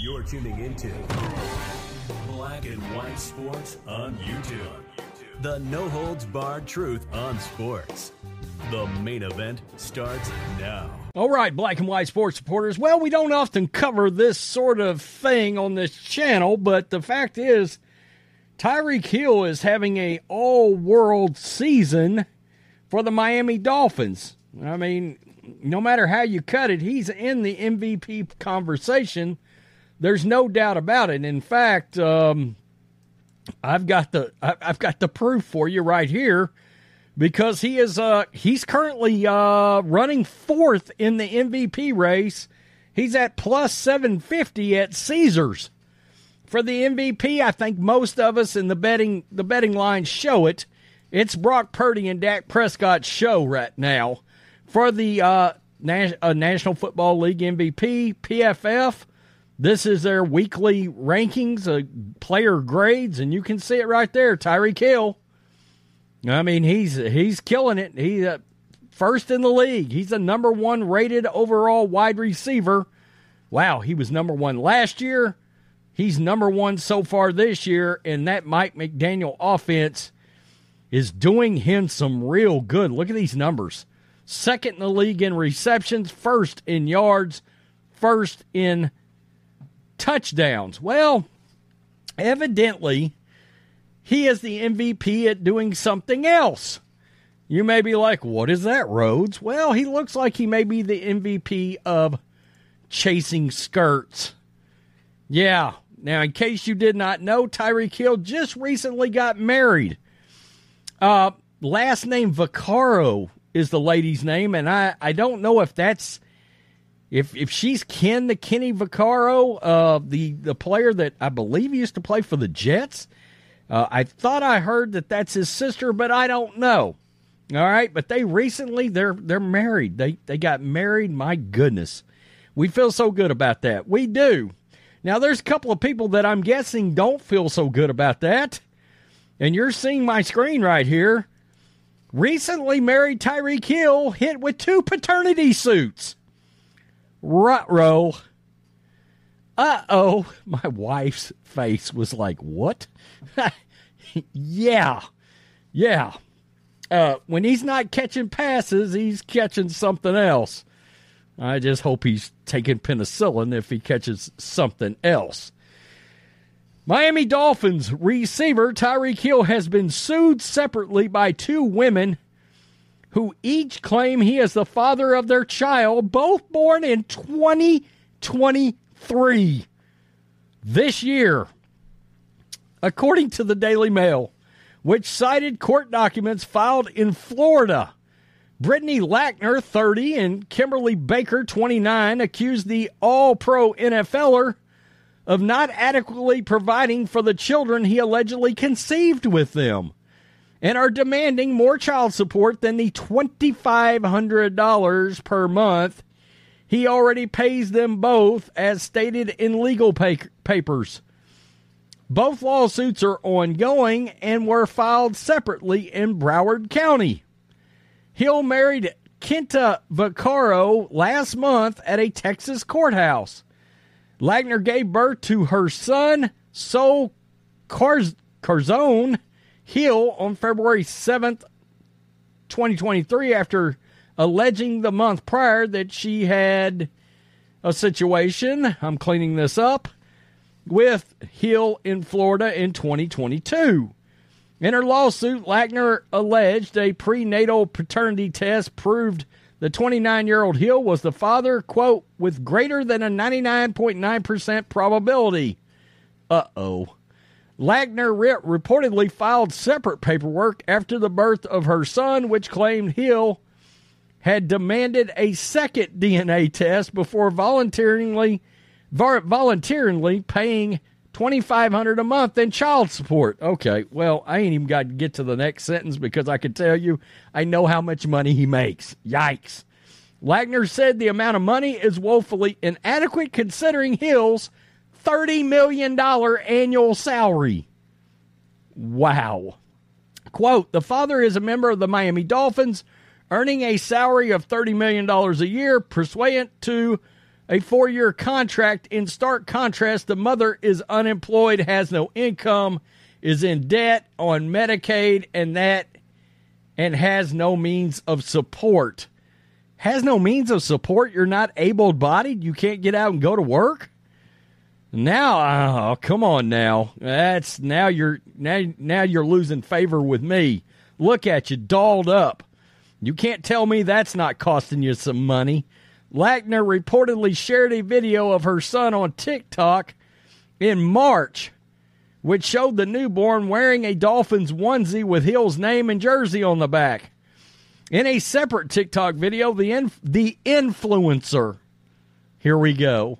You're tuning into Black and White Sports on YouTube. The no holds barred truth on sports. The main event starts now. All right, black and white sports supporters. Well, we don't often cover this sort of thing on this channel, but the fact is, Tyreek Hill is having a all-world season for the Miami Dolphins. I mean, no matter how you cut it, he's in the MVP conversation. There's no doubt about it. In fact, um, I've got the I've got the proof for you right here because he is uh he's currently uh running fourth in the MVP race. He's at plus 750 at Caesars. For the MVP, I think most of us in the betting the betting lines show it. It's Brock Purdy and Dak Prescott's show right now. For the uh, Nas- uh, National Football League MVP, PFF, this is their weekly rankings, player grades, and you can see it right there. Tyreek Hill. I mean, he's he's killing it. He's uh, first in the league. He's the number one rated overall wide receiver. Wow, he was number one last year. He's number one so far this year, and that Mike McDaniel offense is doing him some real good. Look at these numbers. Second in the league in receptions, first in yards, first in touchdowns. Well, evidently, he is the MVP at doing something else. You may be like, what is that, Rhodes? Well, he looks like he may be the MVP of chasing skirts. Yeah. Now, in case you did not know, Tyreek Hill just recently got married. Uh, last name Vaccaro is the lady's name, and I, I don't know if that's if if she's kin to Kenny Vaccaro, uh, the the player that I believe used to play for the Jets. Uh, I thought I heard that that's his sister, but I don't know. All right, but they recently they're they're married. They they got married. My goodness, we feel so good about that. We do. Now there's a couple of people that I'm guessing don't feel so good about that, and you're seeing my screen right here. Recently married Tyreek Hill hit with two paternity suits. Rutro. Uh oh. My wife's face was like, what? yeah. Yeah. Uh, when he's not catching passes, he's catching something else. I just hope he's taking penicillin if he catches something else. Miami Dolphins receiver Tyreek Hill has been sued separately by two women who each claim he is the father of their child, both born in 2023. This year, according to the Daily Mail, which cited court documents filed in Florida. Brittany Lackner, 30, and Kimberly Baker, 29, accused the all pro NFLer of not adequately providing for the children he allegedly conceived with them and are demanding more child support than the $2,500 per month he already pays them both, as stated in legal papers. Both lawsuits are ongoing and were filed separately in Broward County. Hill married Keeta Vaccaro last month at a Texas courthouse. Lackner gave birth to her son, Sol Carz- Carzone Hill, on February 7th, 2023, after alleging the month prior that she had a situation. I'm cleaning this up with Hill in Florida in 2022. In her lawsuit, Lackner alleged a prenatal paternity test proved the 29 year old Hill was the father, quote, with greater than a 99.9% probability. Uh oh. Lackner re- reportedly filed separate paperwork after the birth of her son, which claimed Hill had demanded a second DNA test before voluntarily voluntarily paying 2500 a month in child support. Okay, well, I ain't even got to get to the next sentence because I can tell you I know how much money he makes. Yikes. Lackner said the amount of money is woefully inadequate considering Hill's $30 million annual salary. Wow. Quote The father is a member of the Miami Dolphins, earning a salary of $30 million a year, pursuant to a four year contract. In stark contrast, the mother is unemployed, has no income, is in debt on Medicaid, and that and has no means of support. Has no means of support? You're not able bodied? You can't get out and go to work? Now, oh, come on now. That's now you're now now you're losing favor with me. Look at you, dolled up. You can't tell me that's not costing you some money. Lackner reportedly shared a video of her son on TikTok in March, which showed the newborn wearing a Dolphins onesie with Hill's name and jersey on the back. In a separate TikTok video, the inf- the influencer, here we go,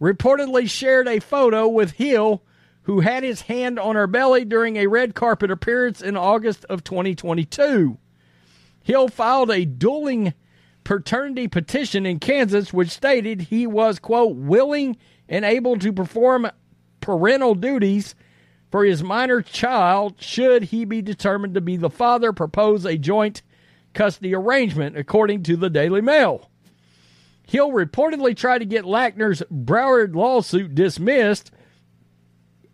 reportedly shared a photo with Hill, who had his hand on her belly during a red carpet appearance in August of 2022. Hill filed a dueling paternity petition in Kansas, which stated he was, quote, willing and able to perform parental duties for his minor child should he be determined to be the father, propose a joint custody arrangement, according to the Daily Mail. Hill reportedly tried to get Lackner's Broward lawsuit dismissed,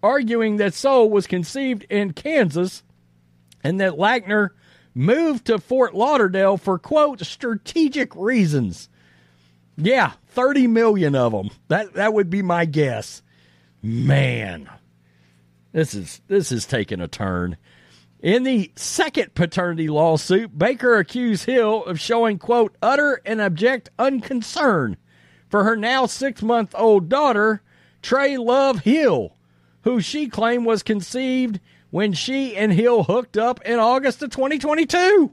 arguing that Soule was conceived in Kansas and that Lackner moved to Fort Lauderdale for quote strategic reasons. Yeah, 30 million of them. That that would be my guess. Man. This is this is taking a turn. In the second paternity lawsuit, Baker accused Hill of showing, quote, utter and abject unconcern for her now six month old daughter, Trey Love Hill, who she claimed was conceived when she and Hill hooked up in August of 2022.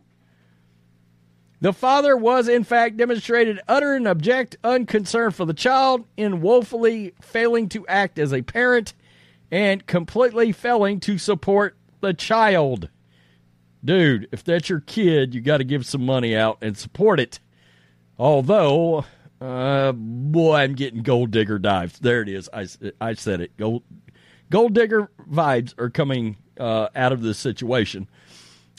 The father was, in fact, demonstrated utter and abject unconcern for the child in woefully failing to act as a parent and completely failing to support the child. Dude, if that's your kid, you got to give some money out and support it. Although, uh, boy, I'm getting gold digger dives. There it is. I, I said it. Gold, gold digger vibes are coming uh, out of this situation.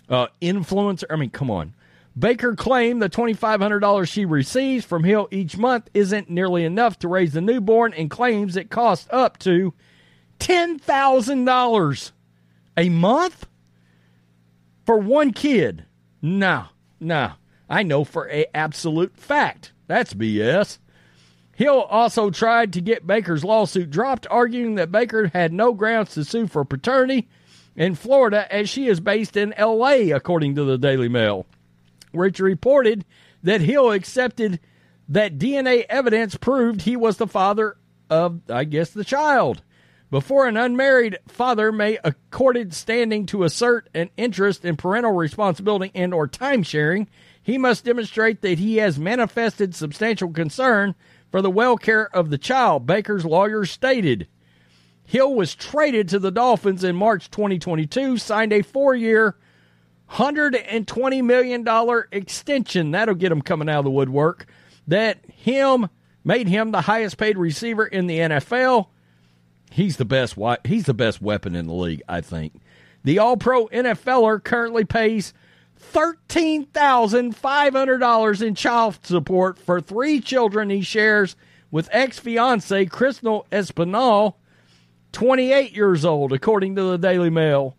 Uh, influencer, I mean, come on. Baker claimed the $2,500 she receives from Hill each month isn't nearly enough to raise the newborn and claims it costs up to $10,000 a month for one kid. No, no. I know for a absolute fact. That's BS. Hill also tried to get Baker's lawsuit dropped, arguing that Baker had no grounds to sue for paternity in Florida as she is based in LA, according to the Daily Mail, which reported that Hill accepted that DNA evidence proved he was the father of, I guess, the child. Before an unmarried father may accorded standing to assert an interest in parental responsibility and or time sharing, he must demonstrate that he has manifested substantial concern for the welfare of the child, Baker's lawyer stated. Hill was traded to the Dolphins in March 2022, signed a four-year, $120 million extension. That'll get him coming out of the woodwork. That him made him the highest paid receiver in the NFL He's the best. He's the best weapon in the league, I think. The All-Pro NFLer currently pays thirteen thousand five hundred dollars in child support for three children he shares with ex-fiancee Crystal Espinal, twenty-eight years old, according to the Daily Mail.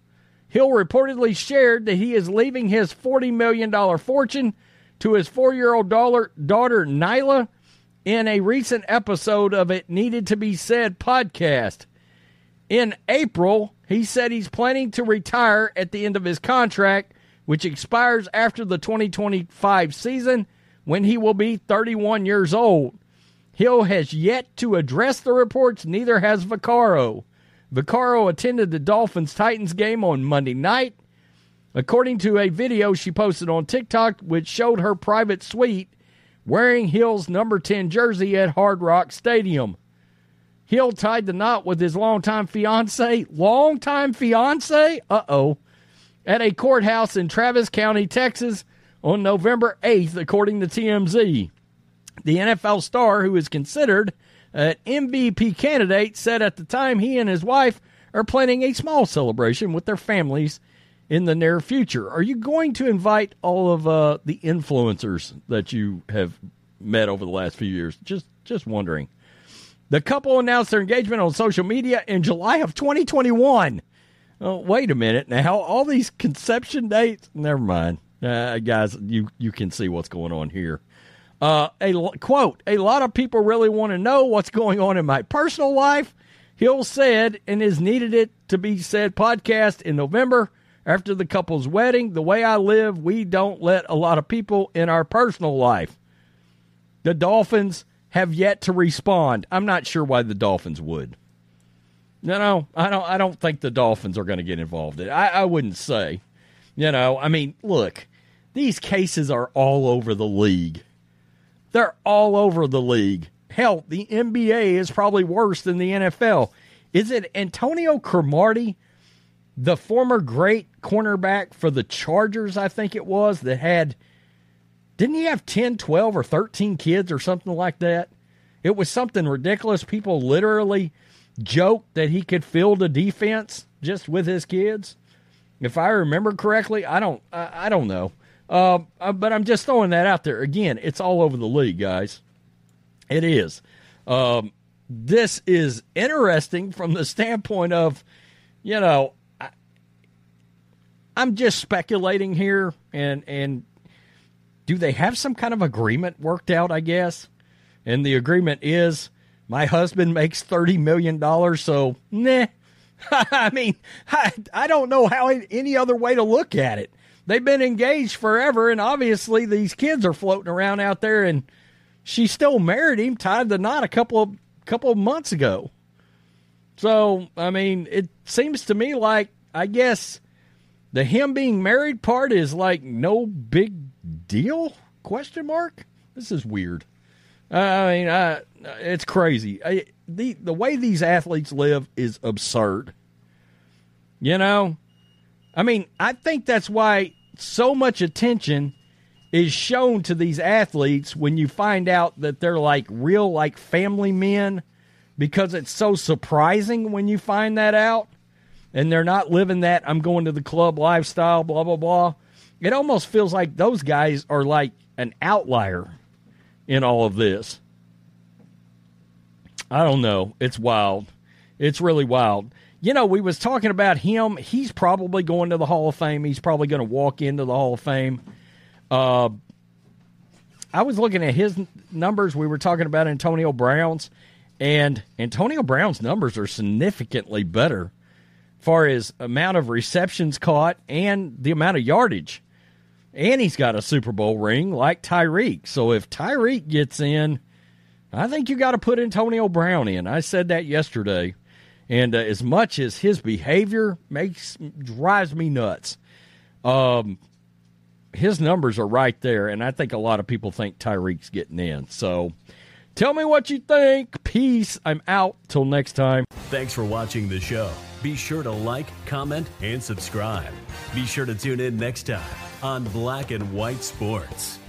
Hill reportedly shared that he is leaving his $40 million fortune to his four year old daughter Nyla in a recent episode of It Needed to Be Said podcast. In April, he said he's planning to retire at the end of his contract, which expires after the 2025 season when he will be 31 years old. Hill has yet to address the reports, neither has Vaccaro. Vaccaro attended the Dolphins Titans game on Monday night. according to a video she posted on TikTok, which showed her private suite wearing Hill's number 10 jersey at Hard Rock Stadium. Hill tied the knot with his longtime fiance, longtime fiance, uh oh, at a courthouse in Travis County, Texas on November 8th, according to TMZ. The NFL star, who is considered an MVP candidate, said at the time he and his wife are planning a small celebration with their families in the near future. Are you going to invite all of uh, the influencers that you have met over the last few years? Just just wondering. The couple announced their engagement on social media in July of 2021. Oh, wait a minute now. All these conception dates? Never mind. Uh, guys, you, you can see what's going on here. Uh, a quote, a lot of people really want to know what's going on in my personal life. Hill said in his Needed It to Be Said podcast in November after the couple's wedding, the way I live, we don't let a lot of people in our personal life. The Dolphins have yet to respond. I'm not sure why the Dolphins would. No, no, I don't. I don't think the Dolphins are going to get involved. In. I, I wouldn't say. You know, I mean, look, these cases are all over the league. They're all over the league. Hell, the NBA is probably worse than the NFL. Is it Antonio Cromartie, the former great cornerback for the Chargers? I think it was that had didn't he have 10, 12, or 13 kids or something like that? It was something ridiculous. People literally joked that he could field a defense just with his kids. If I remember correctly, I don't, I, I don't know. Uh, uh, but I'm just throwing that out there. Again, it's all over the league, guys. It is. Um, this is interesting from the standpoint of, you know, I, I'm just speculating here, and and do they have some kind of agreement worked out, I guess? And the agreement is my husband makes $30 million, so nah. I mean, I, I don't know how any other way to look at it. They've been engaged forever, and obviously these kids are floating around out there, and she still married him, tied the knot a couple of couple of months ago. So, I mean, it seems to me like I guess the him being married part is like no big deal? Question mark. This is weird. I mean, I, it's crazy. I, the the way these athletes live is absurd. You know, I mean, I think that's why so much attention is shown to these athletes when you find out that they're like real like family men because it's so surprising when you find that out and they're not living that I'm going to the club lifestyle blah blah blah it almost feels like those guys are like an outlier in all of this. I don't know. It's wild. It's really wild. You know, we was talking about him. He's probably going to the Hall of Fame. He's probably going to walk into the Hall of Fame. Uh, I was looking at his numbers. We were talking about Antonio Brown's, and Antonio Brown's numbers are significantly better far as amount of receptions caught and the amount of yardage and he's got a Super Bowl ring like Tyreek. So if Tyreek gets in, I think you got to put Antonio Brown in. I said that yesterday. And uh, as much as his behavior makes drives me nuts, um, his numbers are right there, and I think a lot of people think Tyreek's getting in. So tell me what you think. Peace. I'm out. Till next time. Thanks for watching the show. Be sure to like, comment, and subscribe. Be sure to tune in next time on Black and White Sports.